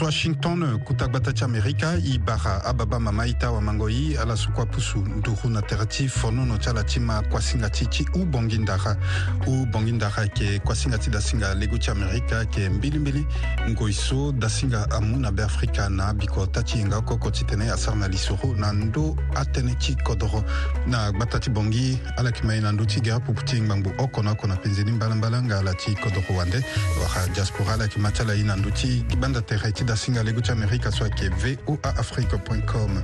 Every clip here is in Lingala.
washington kutagbata ti amerika e bara ababa mama e ta wamango ye ala so kua pusu nduru na tere ti fonono ti ala ti ma kuasinga ti ti ubongi ndara ubongi ndara yeke kuasinga ti dasinga lego ti amerika yeke mbilimbili ngoi so dasinga amu na beafrika na abiko ta ti yenga koko ti tene asara na lisoro na ndö atënë ti kodro na gbata ti bongi ala yeke ma e na ndö ti ge apupu ti ngbangbu oko na oko na penzeni mbalambala nga ala ti kodro wande wara diaspora ala yeke ma ti ala ye na ndö ti gbanda tere ti da singa lego ti amerika so ayeke voa afrique com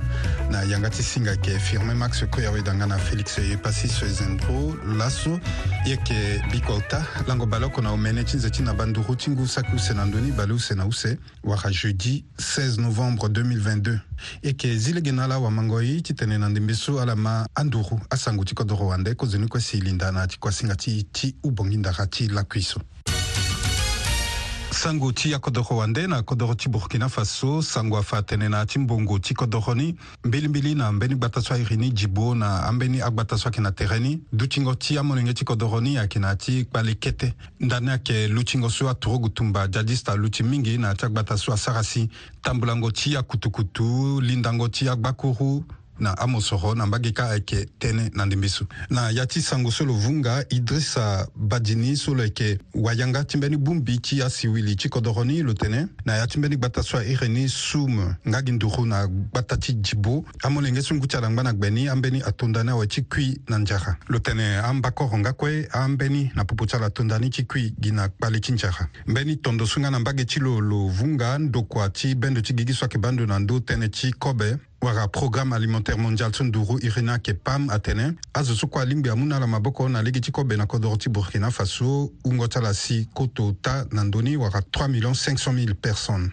na yanga ti singa yeke firmin max koy awe danga na félix epasis zendro laso ye yeke bikolta lango baloko na omene ti nze ti na banduru ti ngu saki use na ndöni bale use na use wara jeudi 16 novembre 2022 e yeke zi lege na ala awamangoi titene na ndembe so ala ma anduru asango ti kodro wande kozoni kue si linda na ti kuasinga ti ti ubongi ndara ti lakui so sango ti akodoko wande na akodoko ti burkina faso sango afa atene na ti mbongo ti kodoko ni mbelimbeli na ambeni gbata so airi ni djibo na ambeni agbata so ayeke na tere ni dutingo ti amolenge ti kodoko ni ayeke na ti kpale kete ndani ayeke lutingo so aturugu tumba djadiste alu ti mingi na ti agbata so asara si tambulango ti akutukutu lindango ti agbakuru na amosoro na mbage ka ayeke tënë na ndembi so na ya ti sango so lo vunga idrissa badini so lo yeke wayanga ti mbeni bungbi ti asi wili ti kodro ni lo tene na ya ti mbeni gbata so ahiri ni sumu ngagi nduru na gbata ti djibo amolenge so ngu ti adangba na gbe ni ambeni atondani awe ti kui na nzara lo tene ambakoro nga kue ambeni na popo ti ala tondani ti kui gi na kpale ti nzara mbeni tondo so nga na mbage ti lo lo vunga ndokua ti bendo ti gigi so ayeke bando na ndö tënë ti kobe wara programme alimentaire mondial tsunduru irina kepam atene azo so kua lingbi amû na ala maboko na lege ti kobe na kodro ti burkina faso hungo ti ala si koto ta na ndöni wara 3 500 000 personnes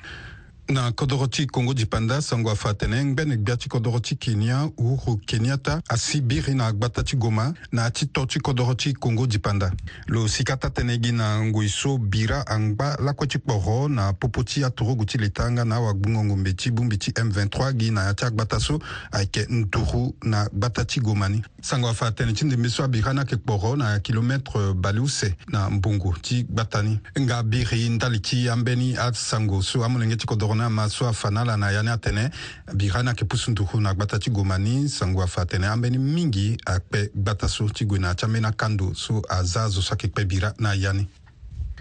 na kodro ti kongo dipanda sango afa tene ngbene gbia ti kodro ti kenya uhuru kenyatta asi biri na agbata ti goma na ti to ti kodro ti kongo dipanda lo sika ta tënë gi na ngoi so bira angba lakue ti kporo na popo ti aturugu ti leta anga na awagbungongo mbe ti bongbi ti m23 gi na yâ ti agbata so ayeke nduru na gbata ti goma ni sango afa tene ti ndembe so abira ni ayeke kporo na kilometre baliuse na mbungu ti gbata ni nga biri ndali ti ambeni asango so amolenge ti kodro na ma so afana la na ya ni atene bira na yeke pusu nduku na gbata ti gue ma ni sango afa atene ambeni mingi akpe gbata so ti gue na ti ambeni akando so azia zo so ayeke kpe bira na ya ni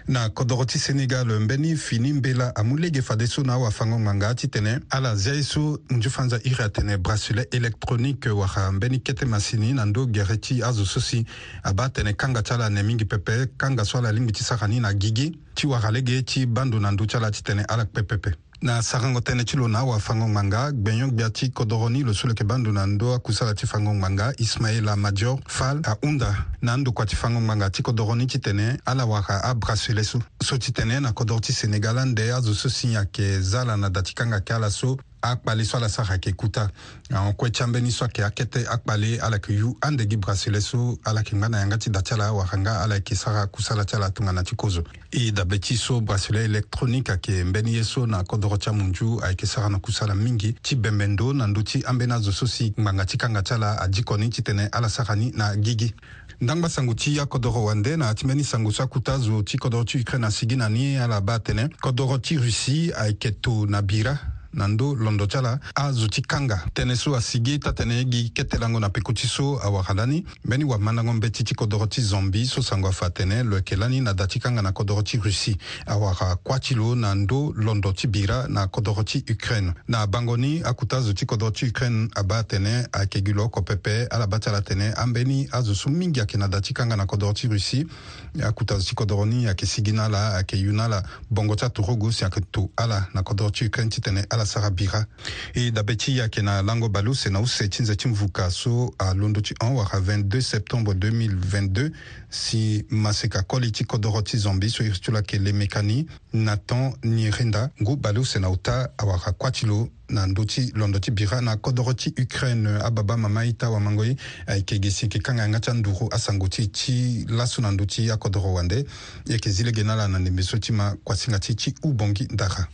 na kodro ti sénégal mbeni fini mbela amû lege fade so na awafango ngbanga ti tene ala zia ye so nzu fanza iri atene bracelet électronique wara mbeni kete masini na ndö gere ti azo so si abâ atene kanga ti ala ne mingi pepe kanga so ala lingbi ti sara ni na gigi ti wara lege ti bando na ndö ti ala ti tene ala kpe pepe na sagango tënë ti lo na awafango ngbanga gbenyo gbia ti kodroni lo so lo yeke bandu na ndö akusala ti fango ngbanga ismaela madior fal ahunda na andokua ti fango ngbanga ti kodroni ti tene ala wara abrasele so so ti tene na kodro ti sénégal ande azo so si yeke zala na da ti kanga yeke ala so akpale so ala sara yeke kuta ahokue ti ambeni so ayeke akete akpale ala yeke yu andege brasele so ala yeke ngbâ na yanga ti da ti ala awaranga ala yeke sara kusala ti ala tongana ti kozo e dabe ti so brasele électronique ayeke mbeni ye so na kodro ti amunzu ayeke sara na kusala mingi ti bembe ndo na ndö ti ambeni azo so si ngbanga ti kanga ti ala adiko ni ti tene ala sara ni na gigi ndangba sango ti akodro wande na ti mbeni sango so akuta zo ti kodro ti ukraine asigi na ni ala ba atene kodro ti russie ayeke to na bira na ndö londo ti ala azo ti kanga tënë so asigi ta tene gi kete lango na peko ti so awara lani mbeni wamandango mbeti ti kodro ti zombi so sango afa tene lo yeke lani na da ti kanga na kodro ti russie awara kuâ ti lo na ndö londo ti bira na kodro ti ukraine na abango ni akuta azo ti kodro ti ukraine abâ atene ayeke gi lo oko pepe ala bâ ti ala tene ambeni azo so mingi ayeke na da ti kanga na kodro ti russie akuta azo ti kodro ni ayeke sigi ni ala ayeke yu ni ala bongo ti atogo si ayeke to ala na kodro ti ukraine ti tene ala alasara bira e dabe ti ya yeke na lango balu sene use ti nze ti mvuka so alondo ti hon wara 22 septembre 2022 si maseka koli ti kodro ti zambi so e ti lo yeke leme kani na ton ni renda ngu balu sene auta awara kuâ ti lo na ndö ti londo ti bira na kodro ti ukraine ababa mama ye ti awamango ye ayeke ge si yeke kanga yanga ti anduru asango ti ti laso na ndö ti akodro wande yeke zi lege ni ala na ndembe so ti ma kuasinga ti ti ubongi ndara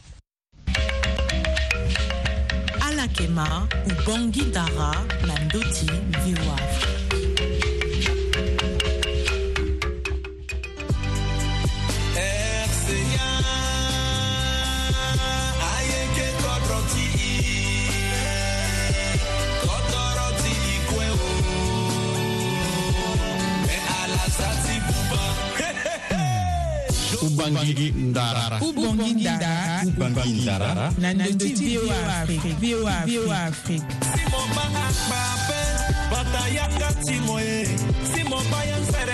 Kema ou Bangi Dara, Landoti, Viwa. Ubangigi Ndara. Ubongi Ndara. Ubangigi Ndara. Nandoti VOA Afrique. VOA Afrique.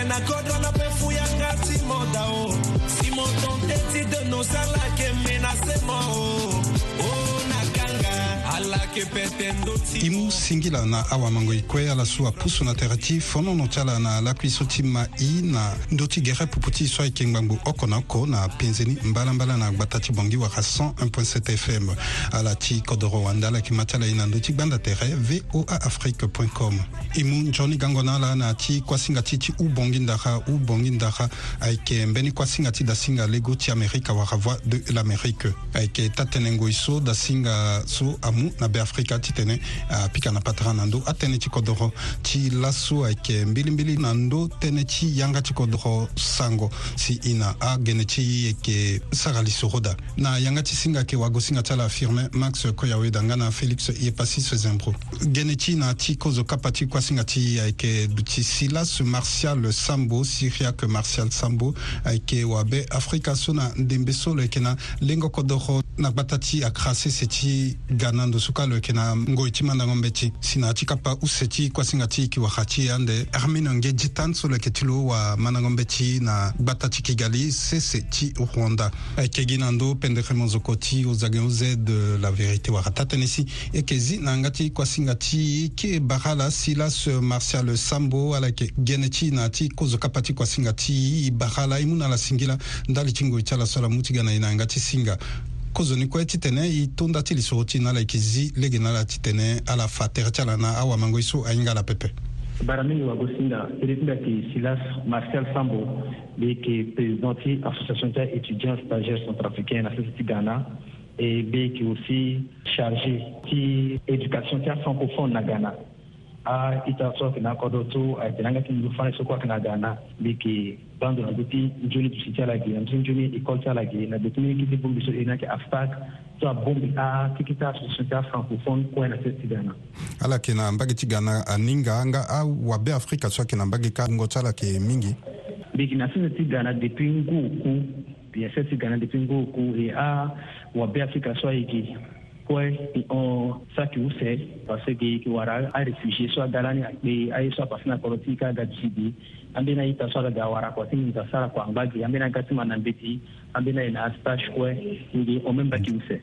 na kodra na pefu de i mu singi la na awamango e kue ala so apusu na tere ti fonono ti ala na laku so ti ma i na ndö ti gere pupu ti so ayeke ngbangbu oko na oko na penzeni mbalambala na gbata ti bongi wara 101.7 fm ala ti kodro wanda ala yeke ma ti ala e na ndö ti gbanda tere voa afrique com e mu nzoni gango na ala na ti kuasinga ti ti ubongi ndara ubongi ndara ayeke mbeni kuasinga ti dasinga lego ti amérika wara voix de l'amérique ayeke tatene ngoi so dasinga so amu na bea afrika ti tene apika na patara na ndö atënë ti kodro ti laso ayeke mbilimbili na ndö tënë ti yanga ti kodro sango si e na agene ti yeke sara lisoro da na yanga ti singa yeke wago singa ti ala firmin max koya weda nga na félix ye pasi sezembro gene ti na ti kozo kapa ti kuasinga ti ayeke euh, duti silas martial sambo syriaque martial sambo ayeke euh, wabe afrika so na ndembe so lo yeke na lengo kodro na gbata ti akra sese ti ga na ndo so kalo lo yeke na ngoi ti mandango e mbe ti si na yâ ti kapa use ti kuasinga ti yeke waka ti ye ande armi na nge ji tan so lo yeke ti lo wamandango mbe ti na gbata ti kigali sese ti rwanda ayeke gi na ndö pendere monzoko ti ozange oze de la vérité wara tatënë si e yeke zi na yanga ti kuasinga ti kee bara la si laso martial sambo ala yeke gene ti na yâ ti kozo kapa ti kuasinga ti i bara la e mû na ala singi la ndali ti ngoi e ti ala so ala mu ti ga na e na yanga ti singa kozoni kue ti tene e tondä ti lisoro ti na la yeke zi lege na ala ti tene ala fa tere ti ala na awamango so ahinga ala pepe bara mi lo tere ti ayeke silas Marcel sambo mbi yeke président ti association ti étudiant stagiaire centrafricain na sese ti ghana e mbi yeke aussi chargé ti éducation ti afrancophone na ghana a ah, ita so kina kodo to a ah, tinanga kin du fana so ko kina gana biki bando na duti juni du sita la gina msin juni i kolta la gina duti ni kiti bumbi so ina ke aftak to a bumbi a tikita so sita ah, francophone ko na testi gana ala kina mbagi ti gana aninga anga a wabe afrika so kina mbagi ka ngotala ke mingi biki na sisi ti gana depuis nguku bien sisi gana depuis nguku e a wabe afrika so ayiki kue ti on saki use parce que yeke wara arefugie so aga lani akpe aye so apasse na kolo ti ka aga disi bi ambeni aita so aga ga wara kua ti ngiza sara kua ngbage ambeni aga ti ma na mbeti ambeni ayeke na stage kue ngi ome mbaki use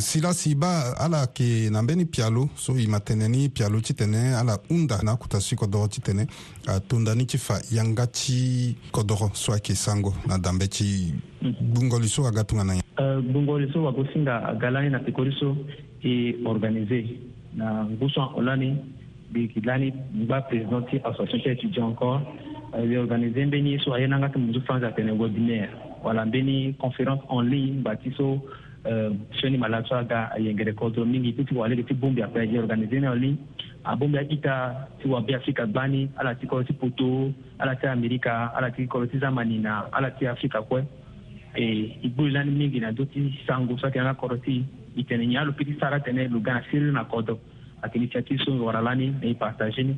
si la si ba ala yeke na mbeni pialo so e ma tene ni pialo ti tene ala hunda na akuta si kodro ti tene atondani ti fa yanga ti kodro mhm. so ayeke sango na dambe ti gbungoli so aga tongana gbongoli euh, so wago singa galani na pikoli so e organise na nguso olani mbi yeke lani ngba président ti association ti étudiant encore euh, e organise mbeni so aye na nga ti munzu france atene webinaire wala mbeni conférence en ligne euh, ngba ti so sioni mala so aga ayengere kodro mingi ti ti wa lege ti bongbi ape aye organise ni en ligne abongbi aita ti wabe afrika gba ni ala ti kolo ti poto ala ti amerika ala ti kolo ti zamani na ala ti afrika kue i eh, igbuilani mingi na ti sango so ti saki anga koroti itene nyalo piti sara tene lugana siri na kodo akini chati so wara lani na ni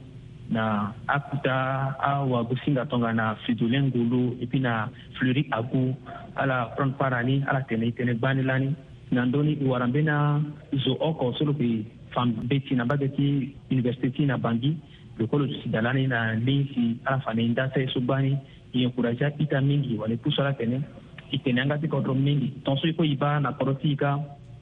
na akuta awagu singa tonga na fridolin ngulu e puis na fleuri agu ala prendre part ani ala tene i tene gbani lani na ndöni i wara mbena na zo oko so lo yeke fan be ti na mbage ti université ti na bangi lokolo sida lani na lii si ala fa na e nda so e so gbani e encouragea ita mingi wala e pusu ala tene ikene an ka se ka dɔrɔn mingi tonso i ko i ba na kɔrɔsi i ka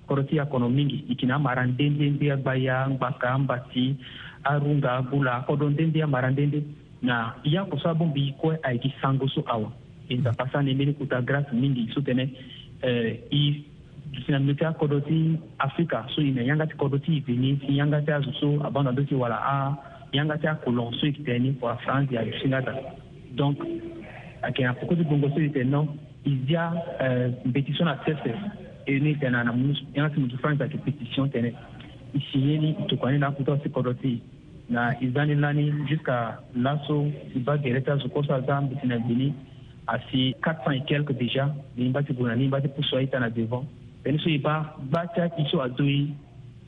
kɔrɔsi ya kɔnɔ mingi ikene an mara ndendende agba ya n gba ka n bati arunga agula akɔdɔ ndende amara ndende na i y'a kɔsɔ abon bi kɔ ayiki sango so awa enta pasane mbeni kuta grâce mingi so tene euh, i sinamino ti akɔdɔ ti afrika so ina yanga ti kɔdɔ ti iveni si yanga ti azo so abanda do ti wala a yanga ti akolon so e yeke tene ni fu afrance ya yu singa ta donc ayeke na poko ti gbongo so e yeke non ija euh, competition na sese ene tene ana yansi mujifanya za competition tene ishieni itukwane na kuta sikodoti na izani nani jusqu'à laso iba gereta zukosa za mbiti na bini asi 400 et quelque déjà ni mba ti guna ni mba ti puso aita na devant pene so e ba gba ti ayeke so adoi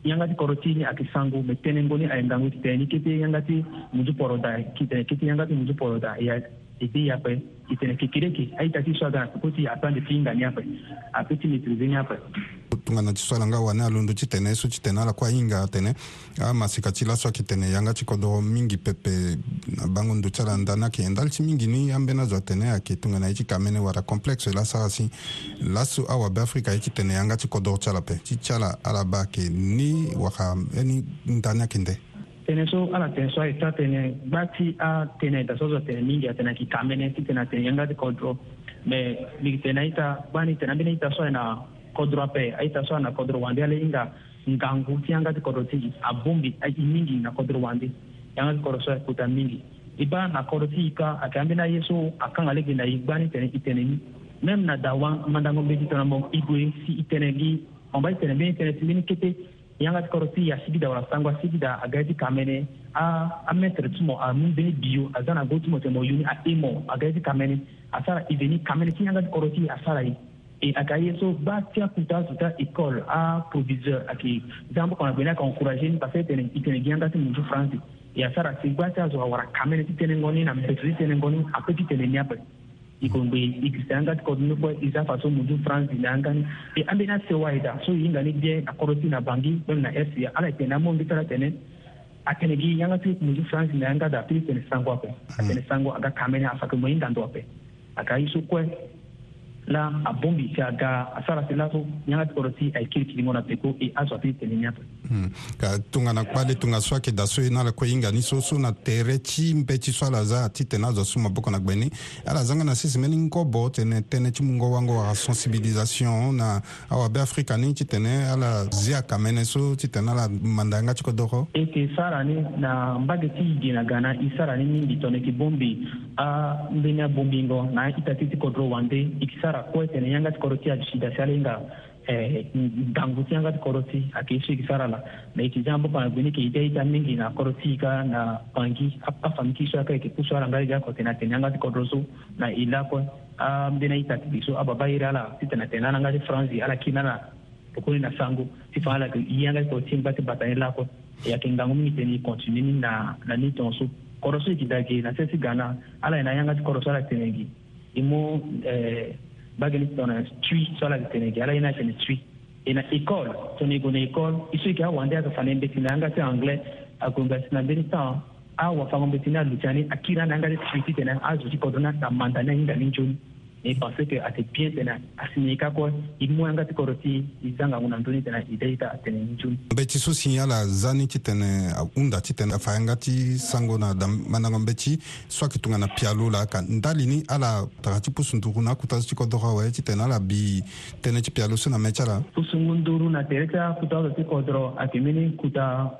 yanga ti koro ti ni ayeke sango me tënë ngoni ayengangu ti tene ni kete yanga ti muzu poro da kiti tene kiti yanga ti muzu poro da e puis après kitenekekireke aitati swaka kuti apande tiingani ape ape timitrizeni ape tungana ti swala nga wani alundu ti tene so ti tene ala kuâ hinga atene amasika ti laso ayeke tene yanga ti kodro mingi pepe na bango ndu ti ala nda ni ayeke enda li ti mingi ni ambeni azo atene ayeke tongana ye ti ka mene wara complexe laso asi laso awabe afrika ye ti tene yanga ti kodro ti ala ape ti ti ala ala ba ayeke ni waka ani e nda ni ayeke nde tënë so ala tene so ayi ta tene gbati a so dasozo tene mingi atene kitamene ti tene atene yanga ti kodro me migi tene aita gbani tene ambeni aita so ayina kodro ape aita so ayina kodro wande ala hinga ngangu ti yanga ti kodro ti abombi i mingi na kodro wande yanga ti kodro so ayi kuta mingi i ba na kodro ti yika ayeke ambeni aye so akanga lege na e gbani tene i tene ni même na dawa mandango mbeni ti tongana mo e gue si i tene gi on ba e tene mbeni tene ti mbeni kete yanga kɔrɔti ya sigida wala sangwa sigida a gaiti kamene a a metre tumo a mun bene biyo a zana go tumo temo yuni a emo a gaiti kamene a sara iveni kamene ti yanga kɔrɔti a sara ye e a ka ye so ba tia kuta suta école a proviseur aki zambo kɔnɔ bene a ka encouragé ni parce que tene itene gianga ti mun ju france e a sara si gba tia zo a wara kamene ti tene ngɔni na mbetiri tene ngɔni a peti tene niapɛ ikomgbe ikirisa an ka kɔdumi kɔ isa faso mudu france dina an kan e an bena se waida so yi ngani biɛ a kɔrɔsi na bangi bɛmna ɛsi ala ye tɛnɛ an mɔn bi tara tɛnɛ a tɛnɛ gi yan ka ti mudu france dina an ka da piri tɛnɛ sango a fɛ a tɛnɛ sango a ka kamɛnɛ a fakɛ mɔ yi kan tɔ fɛ a ka isu kɔɛ na abombi siaga asarasi laso ñagati oroti ay kiri kilingo na peko e asoati tene ñata hmm. ka tunga na kpali tunga so ayeke da so e na ala kue hinga ni so so na tere ti mbe ti so ala za ti tene azo so maboko na gbeni ala zanga na sese mbeni ngobo tene tënë ti mungo wango wara sensibilisation na awabe afrika ni ti tene ala zia ka mene so ti tene ala mandanga ti kodoko e yeke sara ni na mbage ti yigi na ga na e sara ni mingi tongana yeke bombi ambeni abombi ngo na ita ti ti kodro wande e yeke sara sara kue tene yanga ti koroti a sida sale nga eh, danguti yanga ti koroti ayeke so yeke sara la na yeke zia ambö gbeni yeke ide ti amingi na koroti ka na pangi afami ti so aka yeke pusu ala nga ti oko tene atene yanga ti kodro so na e kue ambeni ah, aita ti bi so ababa iri ala ti tene atene laa na nga ti franzi ala kiri na na tokoni na sango ti fa ala yeke ye yanga ti koroti ngba ti bata ni laa kue ayeke ngangu mingi tene continue ni na na ni tongaso kodro so yeke da na se ti ga na ala e yanga ti kodro so ala tene gi e eh, mû bagani tɔnɔ tui sɔla de tɛnɛ ala ina tɛnɛ tui ina école tɔnɔ igona école isu ke awande aka fane mbetini anga te anglais agongasina mbeni tan awafango mbetini alutiani akira na anga te tuiti tene azuti kodona ta mandane ingani njoni mi pense que ate bien tene asini i ka kɔ i moyanga ti kɔrɔ ti i zangangu na ndöni tene i dayita tene njuni mbe ti so si ala zani ti tene hunda ti tene fa yanga ti sango na dan mandango mbe ti so ayeke tongana pia lo la ka ndali ni ala taga ti pusunduku na akuta so ti kodoko awe ti tene ala bi tënë ti pia lo so na mê ti ala pusungu nduru na tere ti akuta so ti kodro ayeke mbeni kuta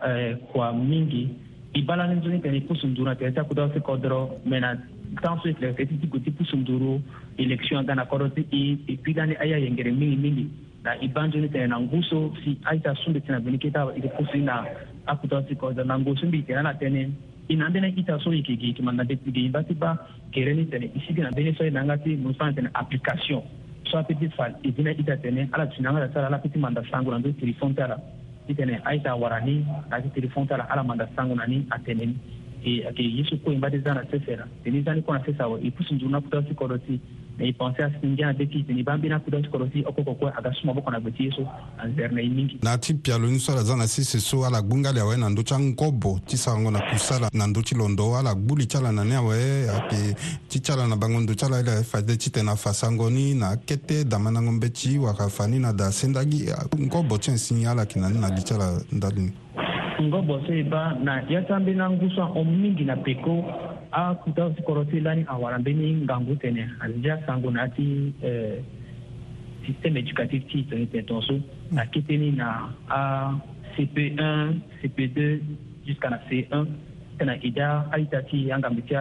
kua mingi i bala ni nzoni tene i pusu nduru na tere ti akuta so ti kodro me na temps so e yeke ti ti gue ti pusu nduru election aza na kodro ti e e bi lani aya yengere mingi mingi na e banzo ni tene na nguso si aita sunbe ti na bini kê ta e pusi na akuta ti kodro na nguso mbi tene na tënë e na ambeni aita so yeke ge yeke ma na ge yimba ti ba gere ni tene e si ge na mbeni so e na nga ti mu so na tene application so apeut ti fa e bi na ita tene ala tene anga ta sara ala peut ti manda sango na ndö telefone ti ala ti tene aita awara ni na ti telefone ti ala ala manda sango na ni atene ni E, ake yesu ko imba deza na sesera tene zani kona sesa wa ipusi njuru na e, kuta si koro e, si na ipanse asi ngia na deki tene bambi na kuta si koro si oko koko aga suma boko na gbeti yesu anzer na imingi na ti pialo ni sara za na sese so ala gunga le awe na ndo ti angobo ti sarango na kusala na ndo ti londo ala gbu li ti ala na ni awe ayeke ti ti ala na bango ndo ti ala ye ayeke fade ti tene afasango ni na akete dama na ngo mbeti waka fa ni na da sendagi ngobo ti ensi ala yeke na ni na li ti ala ndali ni kungobɔso ye ba na yasa n bena ngusan o mingi na peko a kutasikɔrɔsilani a wara n beni ngangu tɛnɛ adija sango na ati eh, système éducatif ti tene tene tɔn so na keteni na a cp1 cp2 jusqu'à na c1 tena ida aita ti yanga mbi ti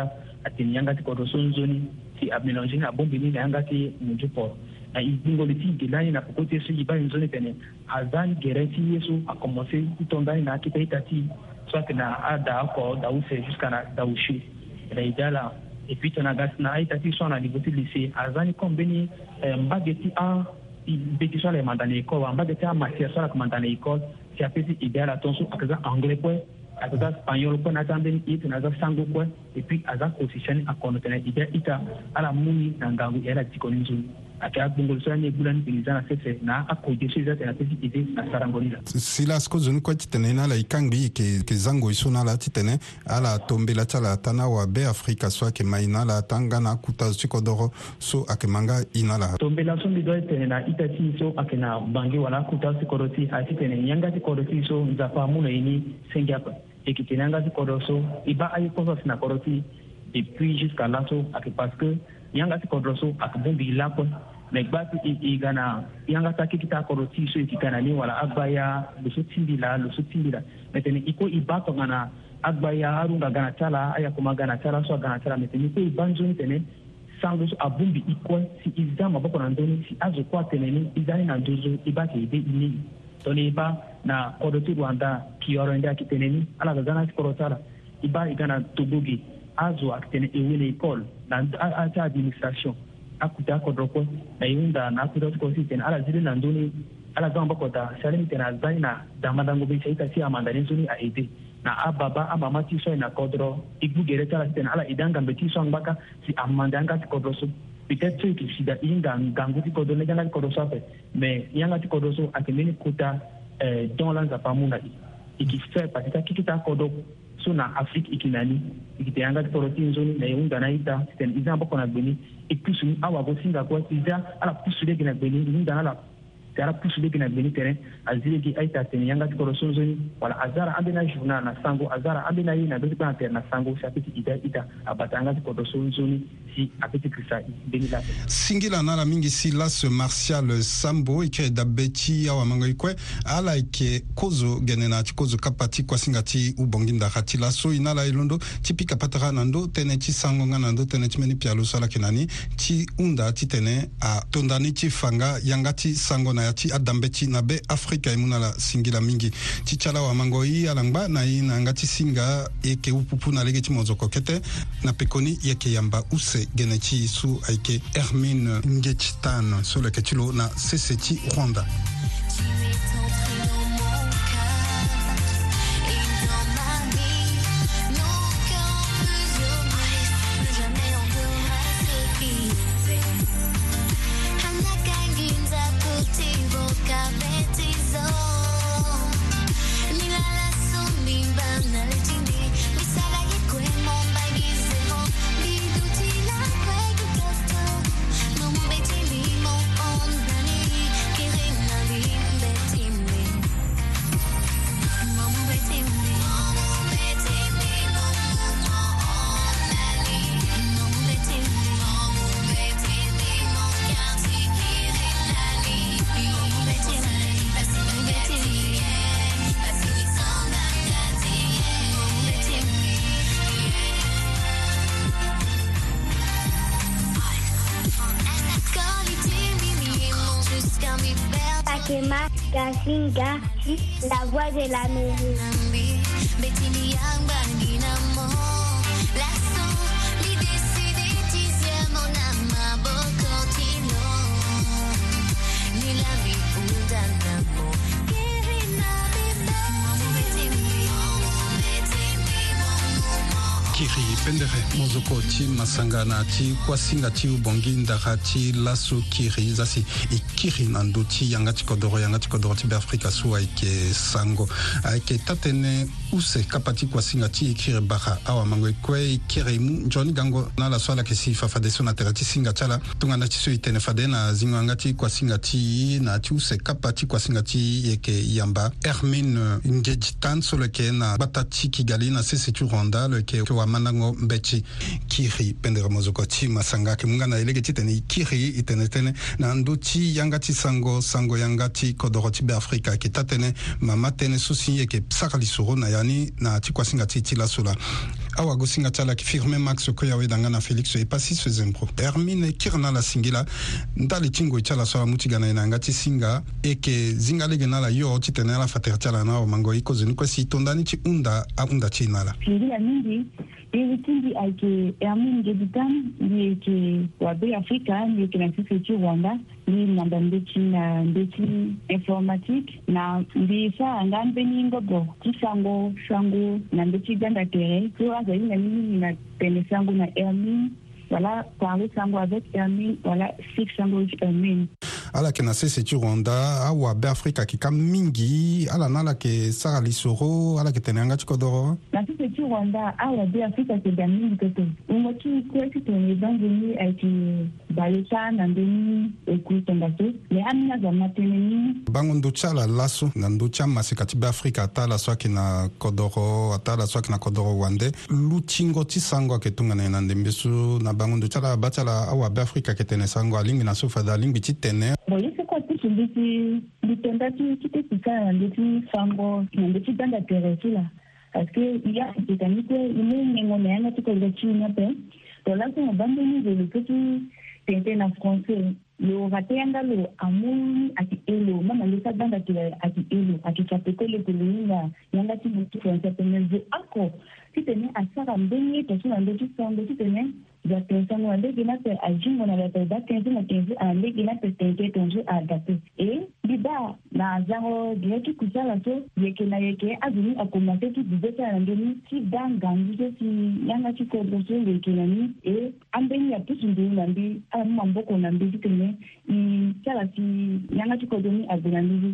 atene yanga ti kodro so nzoni ti amélange ni abongbi ni na yanga ti munju port a idingole ti gelani na poko ti so e ba ni so ni tene azan gere ti ye so akomanse hitondani na akita hita ti so ayeke na ada oko dawuse jusqu'à na dawuse eh na e da la e puis tene aga ti na ahita ti so na niveau ti lycée azan ni kon mbeni eh, mbage ti ambe ti so ala yeke man da na école ambage ti amatière so ala yeke man da na école ti apeut ti e da la tongaso ayeke za anglais kue ayeke za spagnol kue na za ambeni ye tene aza sango kue e puis aza kosisiani akono tene e da hita ala mu ni na ngangu e ala diko ni nzoni ata gbongolo sara ni e bula ni président na sese na akoje so eza tene apesi ide na sara ngoni la silas kozoni kue ti tene ni ala e kangi yeke yeke zango e so ni ala ti tene ala atombela ti ala ata ni awabe afrika so ayeke ma e ni ala ata nga na akuta so ti kodro so ayeke ma nga e ni ala tombela so mbi dö tene na ita ti so ayeke na bange wala akuta so ti kodro ti aye ti tene nyanga ti kodro ti so nzapa amû na e ni sengi apa e yeke tene anga ti kodro so e ba aye poso asi na kodro ti depuis jusqu'à là so ayeke parce que yanga ti kodro so ayeke bongbi e lakue mɛ gbasi i kana i an ka taa k'i taa kɔrɔ tiso i kana ni wala agbaya loso tindi la lusu tindi la mɛtɛni i ko i ba tɔ kana agbaya harun ka gana ta la aya kuma gana ta la so gana ta la mɛtɛni i ko i banzoni tɛnɛ sango so abun bi i kɔ si i za mabɔ kɔnɔ dɔɔni si azo kɔ a tɛnɛni i zani na dozo i b'a kɛ i bɛ i ni tɔni i ba na kɔdɔti rwanda kiyɔrɔ ndi a k'i tɛnɛni ala ka gana kɔrɔta la i ba i kana togoge azo a tɛnɛ ewele ekɔli na a ta administration akuta kodroko na yunda na akuta kosi ten ala zili na nduni ala zan bakota salim ten azani na damadango be sai ta si amanda ne zuni a ede na ababa amama ti so na kodro igbu gere tala ten ala idanga be ti so ngbaka si amanda nga ti kodro so peut-être soki sida i nga gangu ti kodro ne ganga ti kodro so ape mais yanga ti kodro so ayeke mbeni kuta eh, don lanzapa mu na i e yeki fe parce que ta kiki ta kodro so na afrique e yeke na ni e yeke tene yanga ti koro ti nzoni na ye hunda na aita tene e za amboko na gbeni e pusu ni awako singa kue ti za ala pusu ti yeke na gbeni e hunda ni ala tara pusu be kena beni tɛrɛn a zile ki a ye ta tɛni yangati kɔrɔ sonzoni wala a zara an bena jurna na sango a zara an bena ye na beti kana tɛrɛ na sango si a peti ida ita a bata yangati kɔrɔ sonzoni si a peti krista beni la singila na la mingi si las martial sambo i kɛ dabe ti awamanga i kue ala e yeke kozo gene na ti kozo kapa ti kuasinga ti ubongi ndaka ti laso e na la e londo ti pika pataka na ndö tënë ti sango nga na ndö tënë ti mbeni pia lo so ala yeke na ni ti hunda titene atondani ti fanga yanga ti sango na ya ya ti adanbe ti na be afrika e mû na ala singila mingi ti ti ala wamango ye ala ngba na ye na yanga ti singa e yeke upupu na lege ti monzoko kete na pekoni yeke yamba use gene ti so ayeke hermine nge ti tan so lo yeke ti lo na sese ti rwanda la voix de l'amour. kiri pendere muzoko ti masangana ti kuasinga ti ubongi ndara ti laso kiri za si e kiri na ndö ti yanga ti kodro yanga ti kodro ti beafrika so ayeke sango ayeke ta tënë use kapa ti kuasinga ti e kiri bara awamango e kue e kiri mu nzoni gango na laso ala yeke si fafade so na tere ti singa ti ala tongana ti so e tene fade na zingo yanga ti kuasinga ti na ti use kapa ti kuasinga ti yeke yamba hermine ngedi tan so lo yeke na gbata ti kigali na sese ti rwanda lo yeke mandango mbeci kiri pendere mozogo ti masanga ayeke mu nga na elege ti tene e kiri e tene tënë na ndö ti yanga ti sango sango yanga ti kodro ti beafrika ayeke ta tënë mama tënë so si yeke sara lisoro na ya ni na ti kuasinga ti ti laso la awa gosinga ti ala yeke firmé max kue awe danga na félix e pasi so zempro hermine kiri na ala singi la nda li ti ngoi ti ala so ala mu ti ga na e na yanga ti singa e yeke zinga lege na ala yo titene ala fateri ti ala na awamango e kozoni kue si tondani ti hunda ahunda ti e na ala singi la mingi ye ti mbi ayeke e amu nge dutan mbi yeke wabe afrika mbi yeke na sese ti rwanda ni namba ndeti na ndeti informatique na mbi sara nga ambeni ingobo ti sango sango na ndeti ga nga tere so azali na mingi na pene sango na hermine wala parle sango avec hermine wala six sango hermine ala yeke na se si ti ronda awabe afrika yeke mingi ala na ala yeke sara li soro ala yeke tene yanga ti kodro na ti so ti ronda awabe afrika yeke ga mingi toto ungo ti kue ti tene ba nzoni ayeke bale ti anandeni ekui tongaso me ambeni azo na tënë ni bango ndö ti ala laso na ndö ti amaseka ti beafrika ata ala so ayeke na kodro ata ala so ayeke na kodro wande lu tingo ti sango ayeke tongana e na ndembe so na bango ndö ti ala ba ti ala awabe afrika yeke tene sango alingbi na so fada alingbi ti tene ndi tenda ti ti sika na nde ti fango na nde ti danga tere ti la parce que ya sika ni kue i mu ngengo na yanga ti kolo ti na pe to la so ba mbeni zo lo peut ti tente na français lo ga te yanga lo amu ayeke e lo ma na lo so danga tere ayeke e lo ayeke ti apeko leke lo hinga yanga ti lo ti français pe me zo oko titene asara mbeni e to so na ndö ti sango titene vyapenza ngo andege nape ajimbo na vyapenza mapenzi andege nape tenge tonzu adate e bida na azango dia ki kusala so yeke na yeke azuni akomase ki bize ti ala ngeni ti da ngangu so si yanga ti kodro so nge yeke na ni e ambeni apusu nduru na mbi ala mu mamboko na mbi ti tene i ti ala si yanga ti kodro ni ague na mbi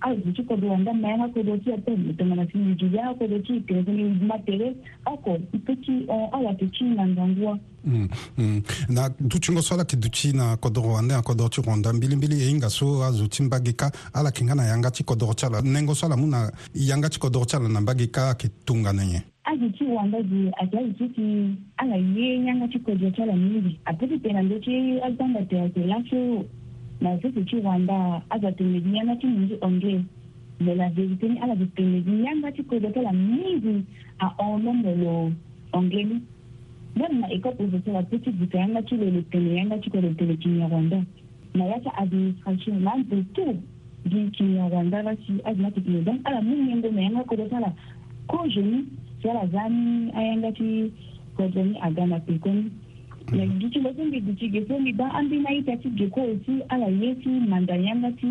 azichi kodonda mayenga kodoti ape mitongana sinijija akodoti ipenguni matere ako ipeti awa tichi nanzangua Mm, mm. na ducingo so ala yeke duti na kodro wande akodro ti ronda mbilimbili e hinga so azo ti mbage ka ala yeke nga na yanga ti kodro ti ala nengo so ala mu na yanga ti kodro ti ala na mbage ka ayeke tongana nyen azo ti wanda zi ayeke azo ti ti ala ye yanga ti kodro ti ala mingi apeut tene ando ti azanga tere ayeke laso na ze tichiwandaa aza pembeni nyanga ti mu nzi ongee me la vérité ni ala yeke pembeni nyanga ti kodro ti ala mingi ahon lo lo ongee ni même na école professeur apeut ti duka yanga ti lo lo tene yanga ti kodro tene kinyarwanda na ya ti administration na ambe tout gi kinyarwanda la si azo na tene donc ala mu nyengo na yanga kodro ti ala kozo ni si ala za ni ayanga ti kodro ni aga na peko ni na nagigi ge so zomi ba an bi ti ge kue oti ala ye ti manda yanga ti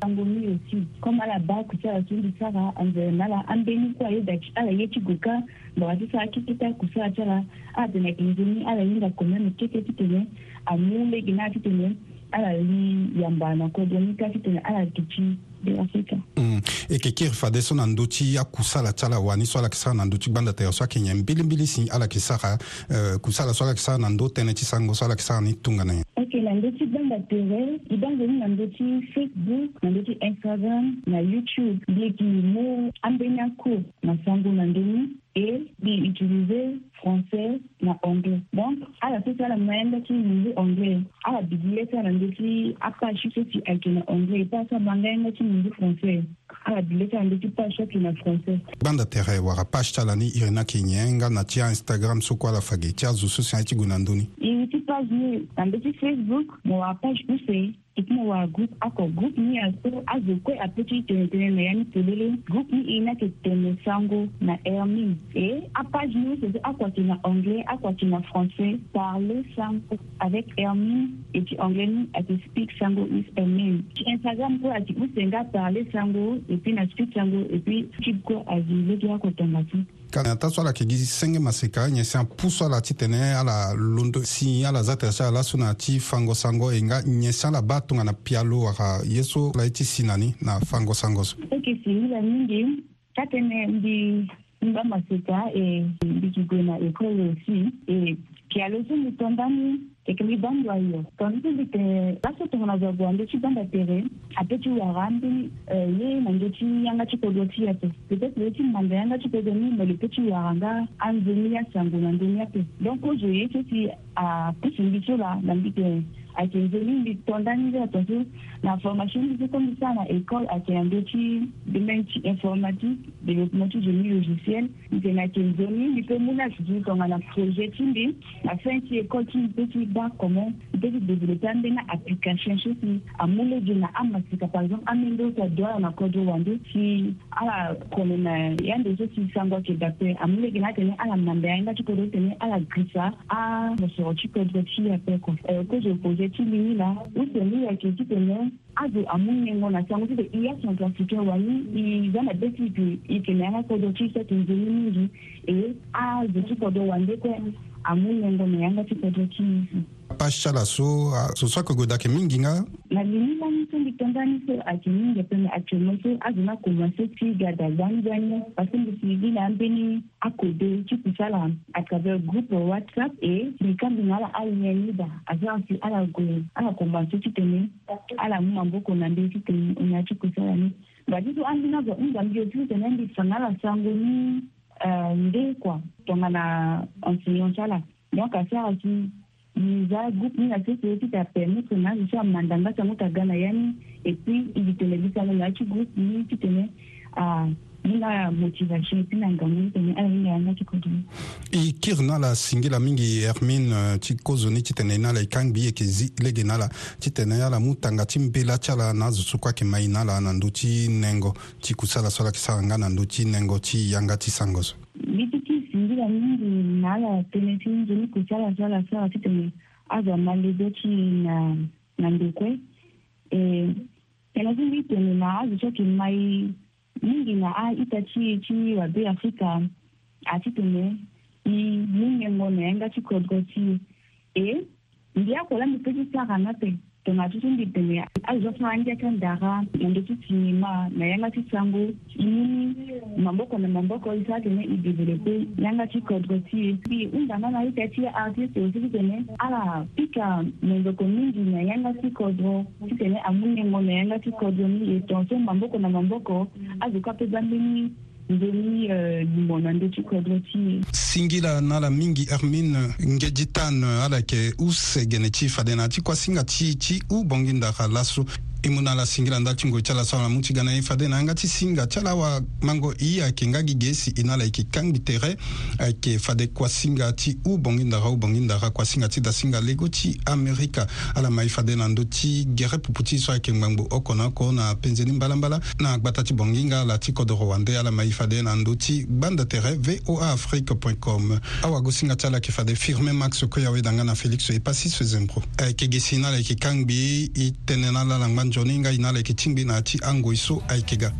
sango mi oti comme ala ba so tundi sara anzere na ala ambeni kue ku aye ala ye ti goka mbaka ti sara kiti ta kusala ti ala ala tene ayeke nzoni ala hinga komeme kete ti tene amu lege na yâ ti tene ala li yamba na kodro ni ka ti tene ala yeke ti afrika mm. e yeke kiri fa dé so na ndö ti akusala ti ala wani so ala yeke sara na ndö ti gbanda tere so ayeke nyen mbilimbili si ala yeke sara uh, eh, kusala so ala yeke sara na ndö tënë ti sango so ala yeke sara ni tongana nyen ok na ndö ti gbanda tere e dange ni na ndö ti facebook na ndö ti instagram na youtube mbi yeke mo ambeni akue na sango na ndöni et utiliser français na anglais donc ala so si ala mayanga ti mingi anglais ala bidile ti ala ndö ti apage so si ayeke na anglais ti aso abangayenga ti mingi français ala bidile ti ala ndö ti page so ayeke na français Banda tere wara page ti ala ni iri yeke nyen na ti instagram so kue ala fage ti azo so si aye ti gue na ndöni iri ti page ni na ndö facebook mo wara page use tukumu wa group ako group ni aso azokue apetu itenetene na ya ni tolele group ni e na yeke na air e apage ni so so akuati na anglais akuati na français parle sango avec air mingi e ti anglais ni ayeke speak sango is a main ti instagram kue ayeke usenga parle sango e na speak sango e puis ti kue azi lege akotongana ti kana ta so ala yeke gi senge maseka anye si apusu ala ti tene ala londo si ala za tere so ala so na ti fango sango e nga nyen si ala ba tongana pia lo waka ye so la ye ti si na ni na fango sango so oke si hila mingi ta tënë mbi mbi amaseka e mbi gi gue na école aussi e kia lo so mbi tondani yeke mbi bandu ayo tongana so mbi tene laso tongana zo gue ande ti bandu atere apeut ti wara mbi e, ye na nge ti yanga ti kodro ti ya so peut-être ye ti manda yanga ti kodro ni me lo peut ti wara nga anzoni asango na ndöni ape donc ozo ye so si apusu mbi so la na mbi tene ayeke nzoni mbi tondani ti atongaso na formation mbi so comme ça na école ayeke na ndö ti domaine ti informatique développement ti génie logiciel nzene ayeke nzoni mbi peut mû ni ayeke ti tongana projet ti mbi na fin ti école ti mbi peut ti ba comment mbi peut ti développer ambeni application so si amû lege na amasika par exemple ambeni ndö ti adoa ala na kodro wande si ala kone na ya ndo so si sango ayeke dape amû lege na atene ala na mbe ayenga ti kodro tene ala grisa amosoro ti kodro ti ape kua kozo projet chilini na utemia kichikene azo amunyengo na changu tide iya changu afike wani izana beti pi ikeneana kodo chisa kinzini mingi e azo chikodo wandekwe amunyengo na yanga chikodo chisi pashala so so swakogodake mingi nga na lini so mbi tongani so ayeke mingi pene ayeke mo so azo na koma so ti ga da gbanigbani parce mbi si gi na ambeni akode ti kusa la à travers groupe whatsapp e mbi kambi na ala aye ni da azo asi ala gue ala koma so ti tene ala mu maboko na mbeni ti tene e na ti kusa la ni ba ti so ambi na zo nzambi ye ti tene mbi sanga la sango ni eh, nde kua tongana enseignant ti ala donc asara ti eza groupe nini aso soyo ti ta permettre na azo so amanda nga ti yango ta ga na ya ni et puis izi tene bi ti yango na ya ti groupe ni ti tene ni na motivation ti na ngango ni tene ala hinga yanga ti kodro e kiri na ala singili amingi hermine ti kozo ni ti tene ni ala e kangbi yeke zi lege na ala ti tene ala mu tanga ti mbela ti ala na azo so kue ayeke mai na ala na ndö ti nengo ti kusala so ala yeke sara nga na ndö ti nengo ti yanga ti sango so mbi ti kwanza mingi na ala naala telesinzi nikuchala swala sawa titene aza malizochi na na ndukwe e, telesinzi itene na azichoki mai mingi na a itachi chi wabe afika atitene i munyengo naenga chikodgo chi e ndiakola mipeji sakana pe donga ti ti mbi denge azo so ange atandara yende ti ti ma na yanga ti sango i mini maboko na maboko e so atene e développe yanga ti kodro ti e mbi hunda na ayeke ti artiste aussi ti tene ala pika menzoko mingi na yanga ti kodro ti tene amû nengo na yanga ti kodro ni e tonso maboko na maboko azo kue apeza mbeni ndeni ni mwana nde ti kodro singila na ala mingi hermine nge tane ala yeke use gene ti fade na yâ ti kuasinga ti ti ubongi ndaka laso ti mu na ala singira nda ti ngue ti ala so ala mu ti ga na ye fade na yanga ti singa ti ala awamango i ayeke nga gi ge si e na ala yeke kangi tere ayeke fade kuasinga ti ubongi ndara ubongi ndara kuasinga ti dasinga lego ti amerika ala ma ye fade na ndö ti gere pupu ti so ayeke ngbangbu oko na oko na penzeni mbalambala na agbata ti bongi nga ala ti kodro wande ala ma ye fade na ndö ti gbanda tere voa afrique point com awago singa ti ala yeke fade firmin max koy awe danga na félix e pasi sezembro ayeke ge si na ala yeke kangbi i tënë na ala langba nzo jɔni ngai na la yeke ti ngbi na ya ti ango e so ayeke ga